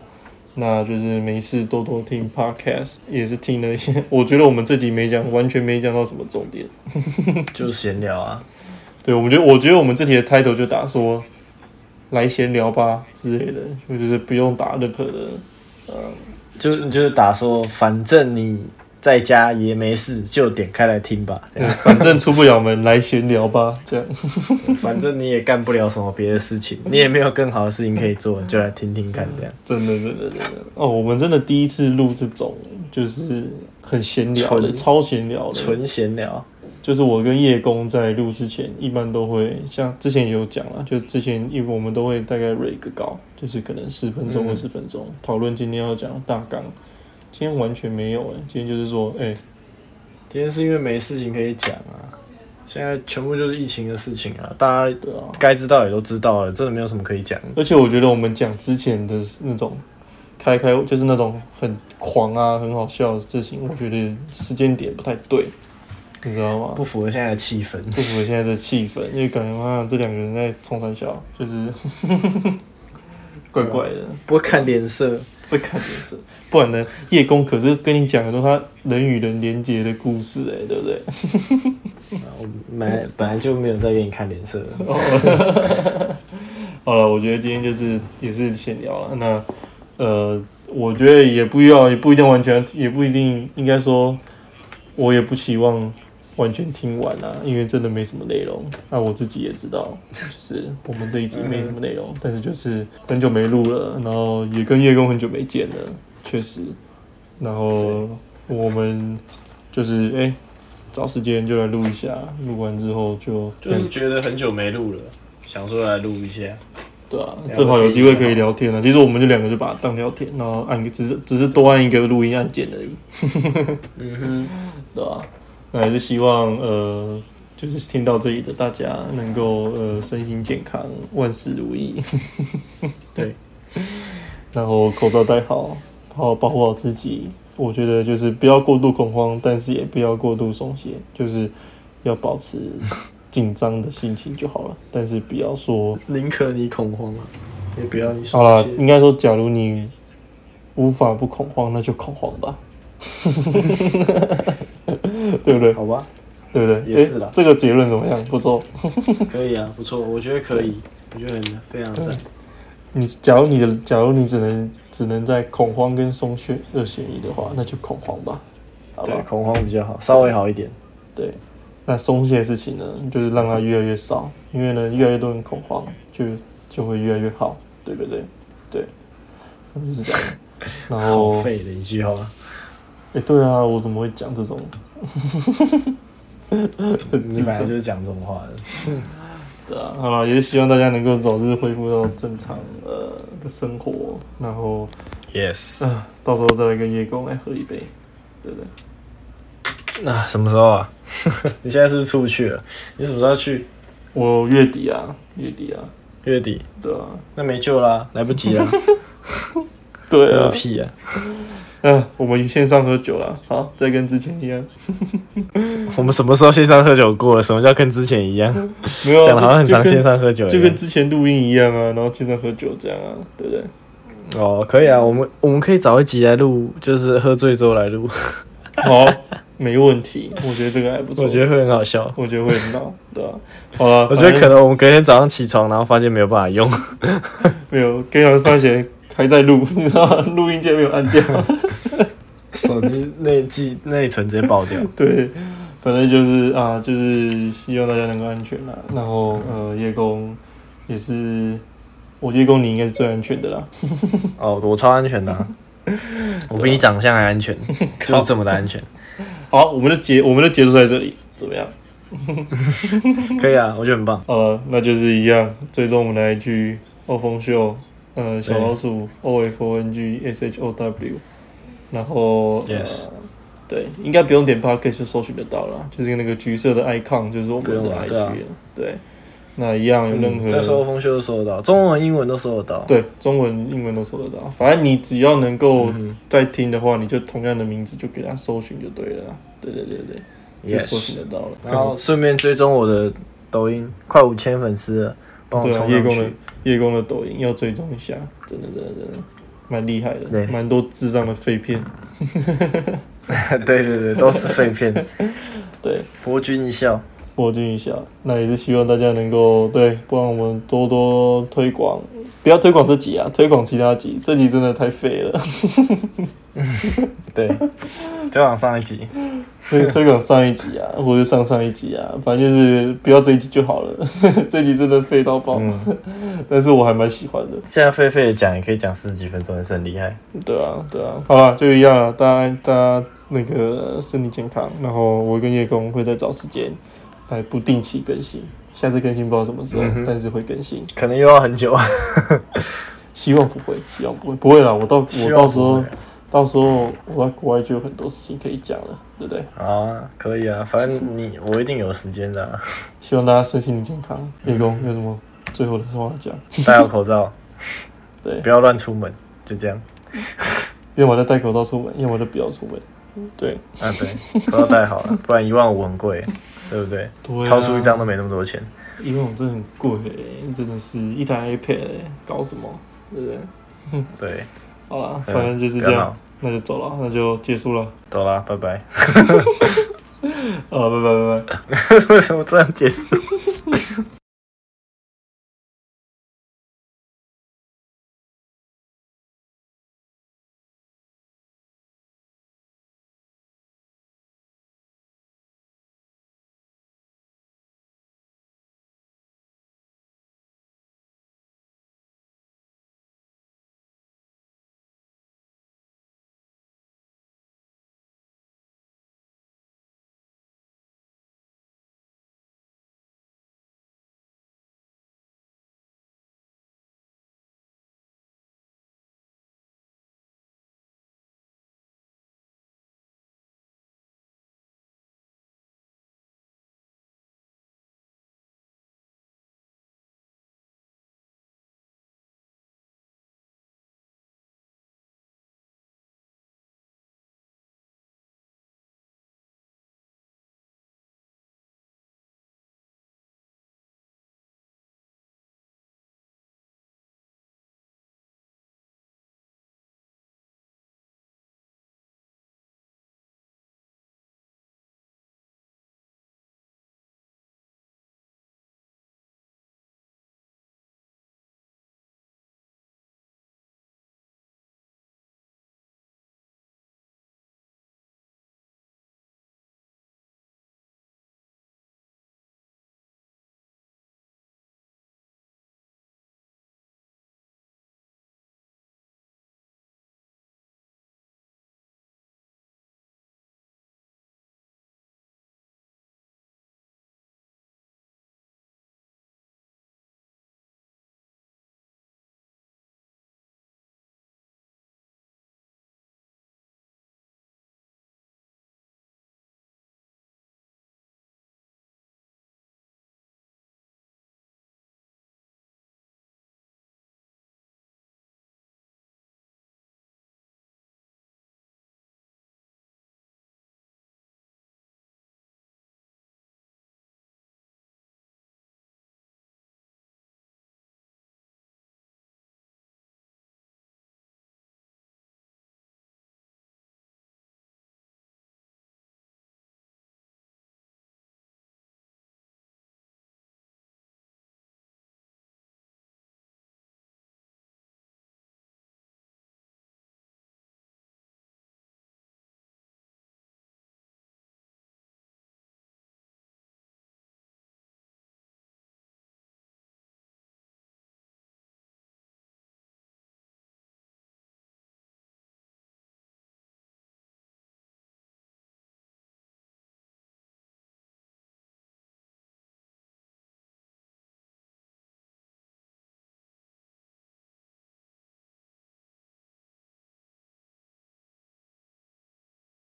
那就是没事多多听 podcast，也是听了一些。我觉得我们这集没讲，完全没讲到什么重点。就是闲聊啊。对，我们觉得，我觉得我们这集的 title 就打说来闲聊吧之类的，我就是不用打任何的。就是你就是打说，反正你在家也没事，就点开来听吧。反正出不了门，来闲聊吧，这样。反正你也干不了什么别的事情，你也没有更好的事情可以做，就来听听看这样。真的，真的，真的。哦，我们真的第一次录这种，就是很闲聊的，超闲聊的。纯闲聊，就是我跟叶公在录之前，一般都会像之前也有讲了，就之前因为我们都会大概 r 个稿，就是可能十分钟嗯二十分钟讨论今天要讲的大纲。今天完全没有哎、今天就是说，哎、今天是因为没事情可以讲啊，现在全部就是疫情的事情啊，大家。该知道也都知道了，真的没有什么可以讲。而且我觉得我们讲之前的那种开开，就是那种很狂啊、很好笑的事情，我觉得时间点不太对，你知道吗？不符合现在的气氛。不符合现在的气氛，因为感觉好像这两个人在冲三笑，就是 怪怪的，不会看脸色，会看脸色。不然呢，叶公可是跟你讲很多他人与人连接的故事、哎，对不对？我本来本来就没有在给你看脸色。好了，我觉得今天就是也是闲聊了。那呃，我觉得也不要，也不一定完全，也不一定应该说，我也不期望完全听完啊，因为真的没什么内容。那我自己也知道，就是我们这一集没什么内容，但是就是很久没录了，然后也跟叶公很久没见了，确实。然后我们就是哎、找时间就来录一下，录完之后就就是觉得很久没录了，想说来录一下。对啊，正好有机会可以聊天了。其实我们就两个就把它当聊天，然后按一个只是只是多按一个录音按键而已，嗯哼 对吧、那还是希望呃，就是听到这里的大家能够呃身心健康，万事如意，对，然后口罩戴好，好好保护好自己。我觉得就是不要过度恐慌，但是也不要过度松懈，就是要保持紧张的心情就好了。但是不要说宁可你恐慌啊，也不要你好了，应该说，假如你无法不恐慌，那就恐慌吧，对不对？好吧，对不对？也是啦诶这个结论怎么样？不错。可以啊，不错，我觉得可以，我觉得很非常赞。你假如你的，假如你只能只能在恐慌跟松懈二选一的话，那就恐慌吧，好吧对，？恐慌比较好，稍微好一点。对。那松懈的事情呢，就是让它越来越少，因为呢，越来越多人恐慌，就就会越来越好，对不对？对，就是这样。然后 好，废的一句话，哎、对啊，我怎么会讲这种？你本来就是讲这种话的。对啊，好了，也是希望大家能够早日恢复到正常呃的生活，然后 Yes，啊，到时候再来跟叶公来喝一杯，对不对？那什么时候啊？你现在是不是出不去了？你什么时候要去？我月底啊，月底啊，月底？对啊，那没救啦，来不及了。对个啊，屁啊！嗯、我们线上喝酒了，好，再跟之前一样，我们什么时候线上喝酒过了？什么叫跟之前一样？没有啊，讲的好像很常线上喝酒。就跟之前录音一样啊，然后线上喝酒这样啊，对不对？哦，可以啊，我们我们可以找一集来录，就是喝醉之后来录，好，没问题，我觉得这个还不错，我觉得会很好笑。我觉得会很闹，对吧、好了，我觉得可能我们隔天早上起床，然后发现没有办法用，没有，跟小发现还在录，你知道吗？录音键没有按掉。内记内存直接爆掉。对，反正就是啊，就是希望大家能够安全啦。然后呃，叶公也是，我叶公你应该是最安全的啦。哦，我超安全的啊、我比你长相还安全，就是这么的安全。好，我们的结我们的结束在这里，怎么样？可以啊，我觉得很棒。好了，那就是一样，最终我们的 IG 欧风秀，呃，小老鼠 O F O N G S H O W，然后 Yes 呃，对，应该不用点 Podcast 就搜寻得到了，就是那个橘色的 icon 就是我们的了对啊 IG 了，对，那一样有任何、嗯在搜风秀都搜得到，中文、英文都搜得到。对，中文、英文都搜得到。反正你只要能够嗯在听的话，你就同样的名字就给他搜寻就对了。对对对对，也搜寻得到了。然后顺便追踪我的抖音，快五千粉丝了，帮我冲上叶公的去。叶公的抖音要追踪一下，真的真的真的蛮厉害的，对蛮多智障的废片。对对对，都是废片，对，博君一笑。破镜一下，那也是希望大家能够对帮我们多多推广，不要推广这集啊，推广其他集，这集真的太废了。对，推广上一集。推推广上一集啊，或者上上一集啊，反正就是不要这一集就好了。这集真的废到爆，嗯，但是我还蛮喜欢的。现在废废的讲也可以讲四十几分钟，也是很厉害。对啊，对啊，好了，就一样了。大家大家那个身体健康，然后我跟叶公会再找时间来不定期更新。下次更新不知道什么时候，嗯但是会更新。可能又要很久。希望不会，希望不会，不会啦。我到我到时候到时候我在国外就有很多事情可以讲了，对不对？啊，可以啊，反正你我一定有时间的啊、希望大家身心灵健康。叶公有什么最后的话讲？戴好口罩，对不，要乱出门，就这样。要么就戴口罩出门，要么就不要出门。对，啊，对，口罩戴好了，不然一万五很贵，对不对？对啊超出一张都没那么多钱。因为我真的很贵欸，真的是一台 iPad 欸搞什么？对不对？对，好啦，反正就是这样那就走了，那就结束了。走啦，拜拜。好，拜拜拜拜。为什么这样结束？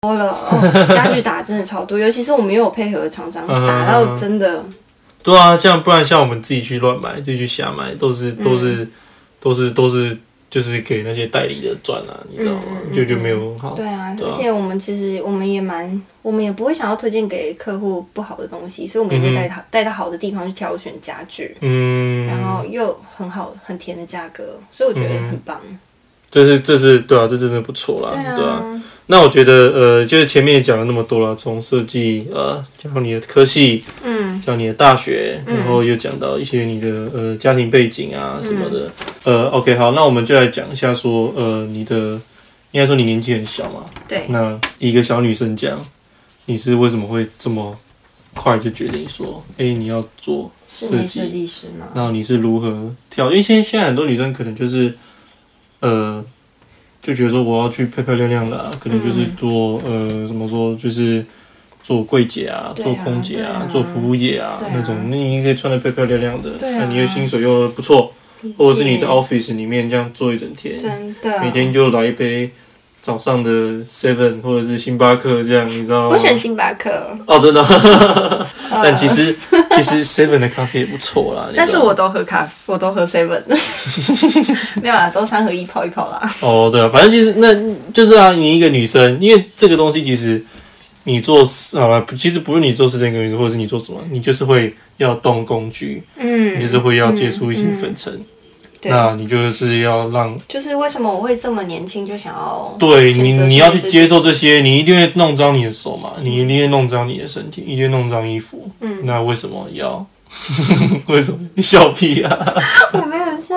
多了哦，家具打真的超多，尤其是我们又有配合厂商嗯打到真的，对啊，像不然像我们自己去乱买，自己去瞎买，都是都是、都是都是就是给那些代理的赚啊，你知道吗？就就没有很好。对啊，而且我们其实我们也蛮，我们也不会想要推荐给客户不好的东西，所以我们也会带他带到好的地方去挑选家具，嗯，然后又很好很甜的价格，所以我觉得很棒。这是这是对啊，这真的不错啦，对。啊，那我觉得呃，就是前面也讲了那么多了，从设计呃讲到你的科系，嗯讲你的大学，嗯然后又讲到一些你的呃家庭背景啊什么的。呃，OK，好，那我们就来讲一下说呃你的，应该说你年纪很小嘛，对，那一个小女生讲，你是为什么会这么快就决定说，哎、你要做设室内设计？计师嘛，然后你是如何跳？因为现在现在很多女生可能就是，呃，就觉得说我要去漂漂亮亮的、啊，可能就是做、呃怎么说，就是做柜姐啊，啊做空姐啊，啊。做服务业啊啊。那种，那你可以穿的漂漂亮亮的，那你的薪水又不错，或者是你在 office 里面这样做一整天，真的。每天就来一杯早上的 Seven 或者是星巴克这样，你知道吗？我选星巴克，哦，真的。但其实其实 Seven 的咖啡也不错啦。但是我都喝咖啡，我都喝 seven，没有啦，都三合一泡一泡啦。哦，对啊，反正其实那就是啊，你一个女生，因为这个东西其实你做啊，其实不是你做事情或者是你做什么，你就是会要动工具，嗯，你就是会要接触一些粉尘，对，那你就是要让就是为什么我会这么年轻就想要对你你要去接受这些，你一定会弄脏你的手嘛，你一定会弄脏你的身体，一定会弄脏衣服，嗯，那为什么要？为什么你笑屁啊？我没有笑。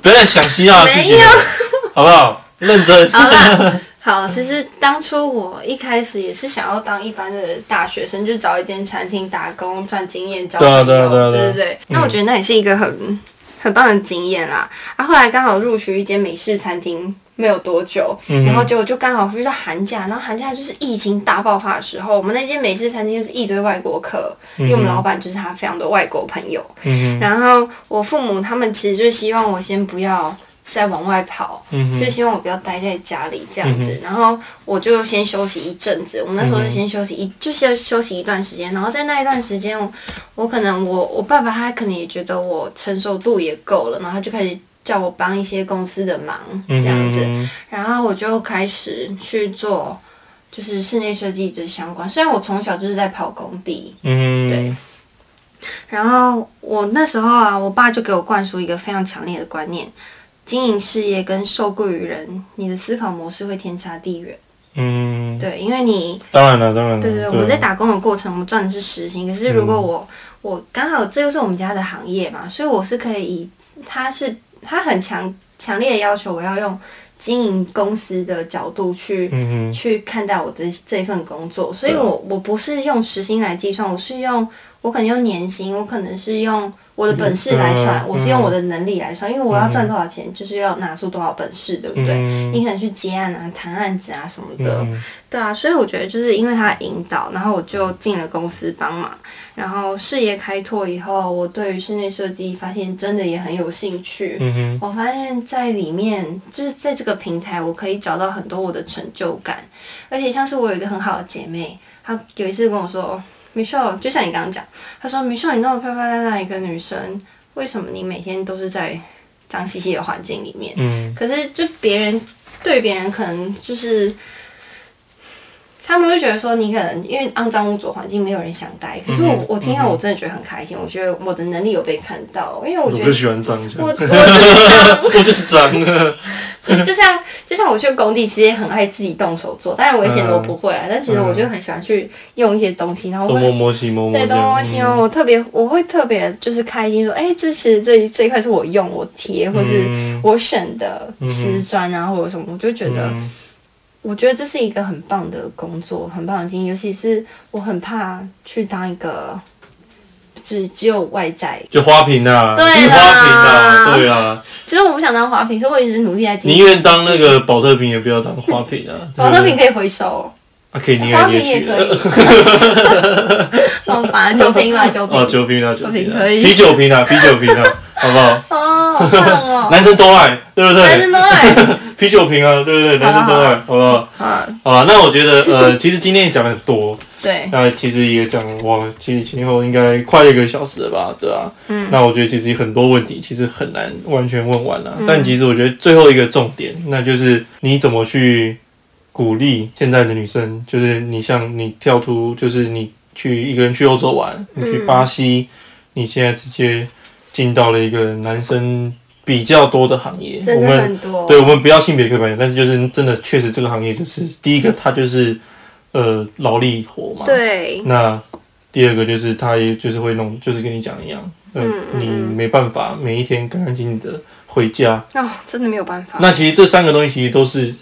不要再想希腊的事情好不好？认真。好啦，好，其实当初我一开始也是想要当一般的大学生，就找一间餐厅打工赚经验交朋友，对啊对对对。那我觉得那也是一个很很棒的经验啦。啊，后来刚好入学一间美式餐厅。没有多久，嗯然后结果就刚好遇到寒假，然后寒假就是疫情大爆发的时候，我们那间美式餐厅就是一堆外国客，因为我们老板就是他非常多外国朋友，嗯，然后我父母他们其实就希望我先不要再往外跑，嗯，就希望我不要待在家里这样子，然后我就先休息一阵子。我那时候就先休息一，就先休息一段时间。然后在那一段时间，我我可能我我爸爸他可能也觉得我承受度也够了，然后他就开始叫我帮一些公司的忙这样子，嗯然后我就开始去做就是室内设计这相关。虽然我从小就是在跑工地，嗯，对然后我那时候啊，我爸就给我灌输一个非常强烈的观念：经营事业跟受雇于人，你的思考模式会天差地远。嗯，对，因为你当然了，当然了，对对对，我们在打工的过程，我们赚的是时薪。可是如果我、我刚好这又是我们家的行业嘛，所以我是可以以他是他很强强烈的要求，我要用经营公司的角度去、嗯去看待我的这份工作，所以我我不是用时薪来计算，我是用我可能用年薪，我可能是用我的本事来算，嗯我是用我的能力来算，因为我要赚多少钱，就是要拿出多少本事，对不对？嗯。你可能去接案啊、谈案子啊什么的，嗯。对啊，所以我觉得就是因为他的引导，然后我就进了公司帮忙，然后事业开拓以后，我对于室内设计发现真的也很有兴趣。嗯我发现在里面，就是在这个平台，我可以找到很多我的成就感，而且像是我有一个很好的姐妹，她有一次跟我说，Michelle，就像你刚刚讲，他说 Michelle，你那么漂漂亮亮一个女生，为什么你每天都是在脏兮兮的环境里面？嗯可是就别人对别人可能就是。他们会觉得说你可能因为肮脏污浊环境没有人想待，可是我、我听到我真的觉得很开心，我觉得我的能力有被看到，因为我觉得喜欢脏，我 我就是脏，我就是脏，就就像就像我去工地，其实也很爱自己动手做，当然危险的我不会啊，但其实我就很喜欢去用一些东西，然后会东摸摸西摸摸对，东摸西摸，我特别我会特别就是开心说，哎、这其实这一这一块是我用我贴，或是嗯。我选的瓷砖啊，或者什么，我就觉得。嗯我觉得这是一个很棒的工作，很棒的经历，尤其是我很怕去当一个只只有外在，就花瓶啊，对就是花瓶啊，啦对啊，其实我不想当花瓶，所以我一直努力在经营宁愿当那个保特瓶，也不要当花瓶啊。保特瓶可以回收，啊，可以捏花来捏去瓶也可以的。。好烦，酒瓶啦，酒瓶。哦，酒瓶啊，酒瓶啊，酒瓶可以啤酒瓶啊，啤酒瓶啊，好不好？哦，好棒哦！男生都爱，对不对？男生都爱。啤酒瓶啊，对不对？男生都爱，好不好？啊，好了，那我觉得呃，其实今天也讲了很多，对，那其实也讲哇，其实前后应该快一个小时了吧，对啊。嗯。那我觉得其实很多问题其实很难完全问完啊，但其实我觉得最后一个重点，那就是你怎么去鼓励现在的女生，就是你像你跳出，就是你去一个人去欧洲玩，你去巴西，你现在直接进到了一个男生比较多的行业，真的我们很多。对，我们不要性别刻板印象，但是就是真的，确实这个行业就是第一个，它就是呃劳力活嘛。。对，那第二个就是它也就是会弄，就是跟你讲一样，呃、嗯嗯你没办法每一天干干净净的回家。哦，真的没有办法。那其实这三个东西其实都是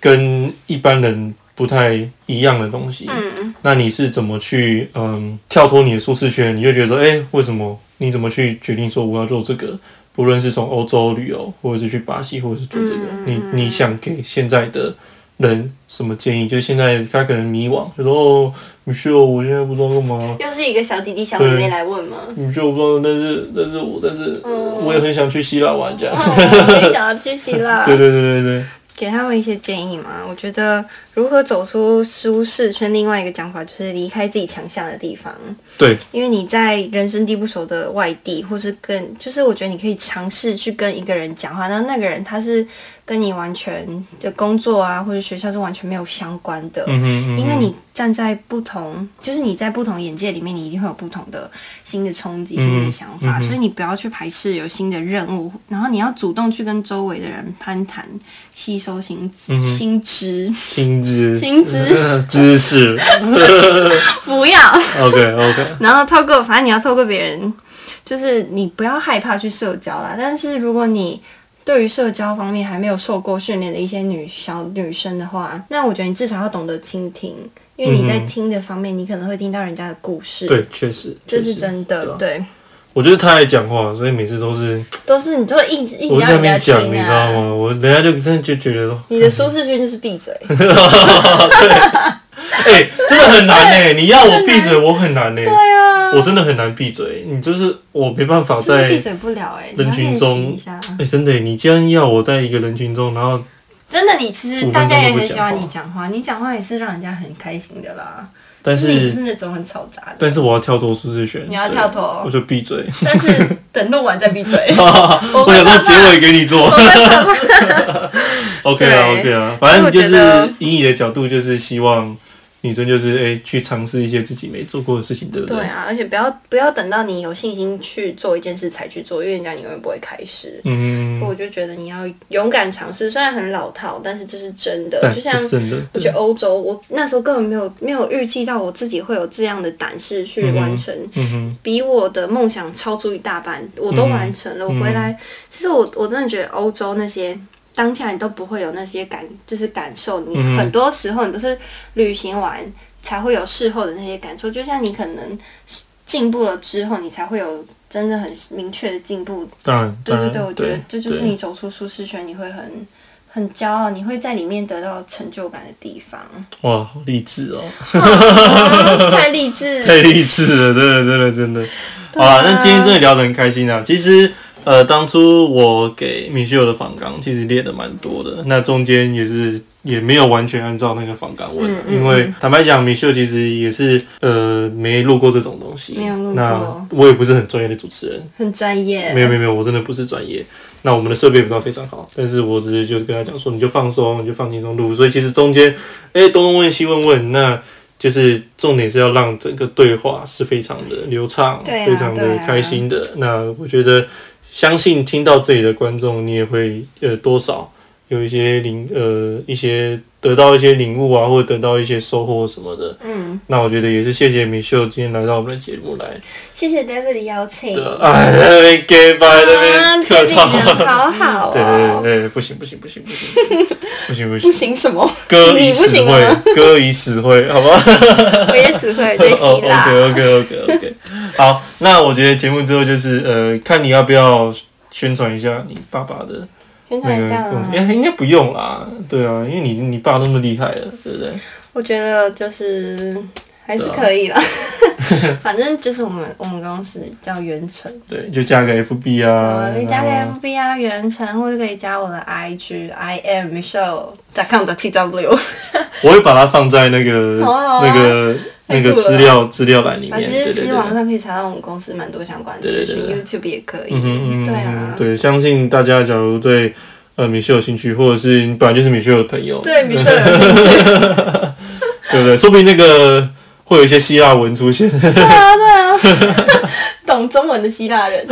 跟一般人不太一样的东西。嗯，那你是怎么去嗯跳脱你的舒适圈？你就觉得说，哎、为什么？你怎么去决定说我要做这个？不论是从欧洲旅游，或者是去巴西，或者是做这个，你你想给现在的人什么建议？就是现在他可能迷惘，就说哦，米秀，我现在不知道干嘛。又是一个小弟弟小妹妹来问吗？米秀，我不知道，但是但是我但是嗯我也很想去希腊玩，这样。哦，我也想要去希腊。对对对对对。给他们一些建议嘛。我觉得如何走出舒适圈，另外一个讲法就是离开自己强项的地方。对，因为你在人生地不熟的外地，或是跟，就是我觉得你可以尝试去跟一个人讲话，然后那个人他是跟你完全的工作啊，或者学校是完全没有相关的。嗯哼嗯哼，因为你站在不同，就是你在不同眼界里面，你一定会有不同的新的冲击、新的想法，所以你不要去排斥有新的任务，然后你要主动去跟周围的人攀谈，吸收新新 知，薪资。薪资知识不要，，OK OK，然后透过，反正你要透过别人，就是你不要害怕去社交啦。但是如果你对于社交方面还没有受过训练的一些女小女生的话，那我觉得你至少要懂得倾听，因为你在听的方面，你可能会听到人家的故事，对，确实，这是真的，对，我觉得他爱讲话，所以每次都是都是你就会一直一直我在那让人家边讲，你知道啊。吗？我人家就真的就觉得，你的舒适圈就是闭嘴，哎、真的很难哎、你要我闭嘴，我很难哎、对啊，我真的很难闭嘴。你就是我没办法就是在闭嘴不了哎、你人要练习群中一下。哎、真的、你既然要我在一个人群中，然后真的，你其实五分钟大家也很喜欢话你讲话，你讲话也是让人家很开心的啦。但就是你不是是那种很嘈杂的，但是我要跳脱舒适圈，你要跳脱我就闭嘴。但是等弄完再闭嘴。我想说结尾给你做，OK 啊 OK 啊，反正就所以我觉得是以你的角度，就是希望女生就是哎、去尝试一些自己没做过的事情，对不对对啊，而且不要不要等到你有信心去做一件事才去做，因为人家你永远不会开始。嗯，我就觉得你要勇敢尝试，虽然很老套，但是这是真的。就像我去欧洲，我那时候根本没有没有预计到我自己会有这样的胆识去完成，比我的梦想超出一大半，我都完成了。我回来，其实我我真的觉得欧洲那些当下你都不会有那些感，就是感受。你很多时候你都是旅行完才会有事后的那些感受，就像你可能进步了之后，你才会有真的很明确的进步。当然，对对对，我觉得这就是你走出舒适圈，你会很。很骄傲，你会在里面得到成就感的地方，哇，好励志哦，啊 太励志。太励志了，真的真的真的。好啊啦，那今天真的聊得很开心啊。其实，呃，当初我给米秀的访纲其实列的蛮多的，那中间也是也没有完全按照那个访纲问，嗯嗯因为坦白讲，米秀其实也是呃没录过这种东西，没有录过那我也不是很专业的主持人，很专业。没有没有没有，我真的不是专业。那我们的设备不知道非常好，但是我只是就是跟他讲说，你就放松，你就放轻松录。所以其实中间，哎、东东问西问问，那就是重点是要让整个对话是非常的流畅，非常的开心的。那我觉得，相信听到这里的观众，你也会呃多少有一些领呃一些得到一些领悟啊，或者得到一些收获什么的。嗯，那我觉得也是谢谢米秀今天来到我们的节目来，谢谢 David 的邀请。对啊哎，在那边 gay 拜那边客套。人好好对哦。对对，不行不行不行不行，不行不行不行，行什么？歌以死会行吗，歌以死会，好吧 我也死会对希哦腊。？OK OK OK OK，好，那我觉得节目之后就是呃，看你要不要宣传一下你爸爸的宣那传一下？哎，应该不用啦，对啊，因为你你爸那么厉害了，对不对？我觉得就是还是可以了。反正就是我们我们公司叫元成，对，就加个 FB 啊呃，，可以加个然后 FB 啊，元成，或者可以加我的 IG I am Michelle com 的 TW。我会把它放在那个好啊好啊那个 那个资料资料栏里啊，面，其实其。实网上可以查到我们公司蛮多相关的资讯，YouTube 也可以。嗯哼嗯对啊，对，相信大家假如对呃米秀有兴趣，或者是你本来就是米秀的朋友，对 Michelle 有 兴趣。对不对？说不定那个会有一些希腊文出现。对啊，对啊，懂中文的希腊人，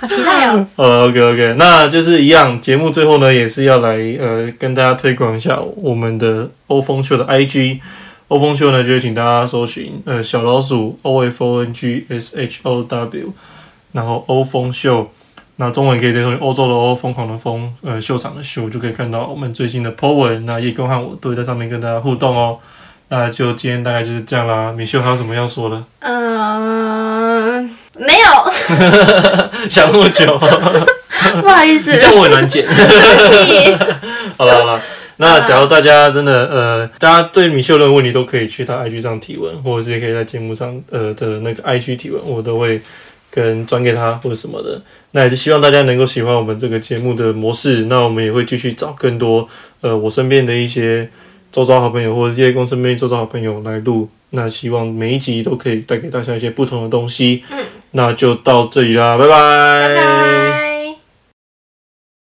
好期待哦！呃，OK OK，那就是一样，节目最后呢也是要来呃跟大家推广一下我们的欧风秀的 IG。欧风秀呢，就会请大家搜寻呃小老鼠 O F O N G S H O W，然后欧风秀。那中文可以直接搜寻欧洲的欧，疯狂的疯，呃，秀场的秀，就可以看到我们最新的 po 文。那叶公和我都会在上面跟大家互动哦。那就今天大概就是这样啦。米秀还有什么要说的？嗯，没有，想那么久，不好意思，这样我很难剪。对不起。好了好了，那假如大家真的呃，大家对米秀的问题都可以去他 IG 上提问，或者是也可以在节目上呃的那个 IG 提问，我都会跟转给他或者什么的。那也是希望大家能够喜欢我们这个节目的模式。那我们也会继续找更多呃我身边的一些周遭好朋友或者这些公司边周遭好朋友来录。那希望每一集都可以带给大家一些不同的东西。嗯，那就到这里啦，拜拜。拜拜。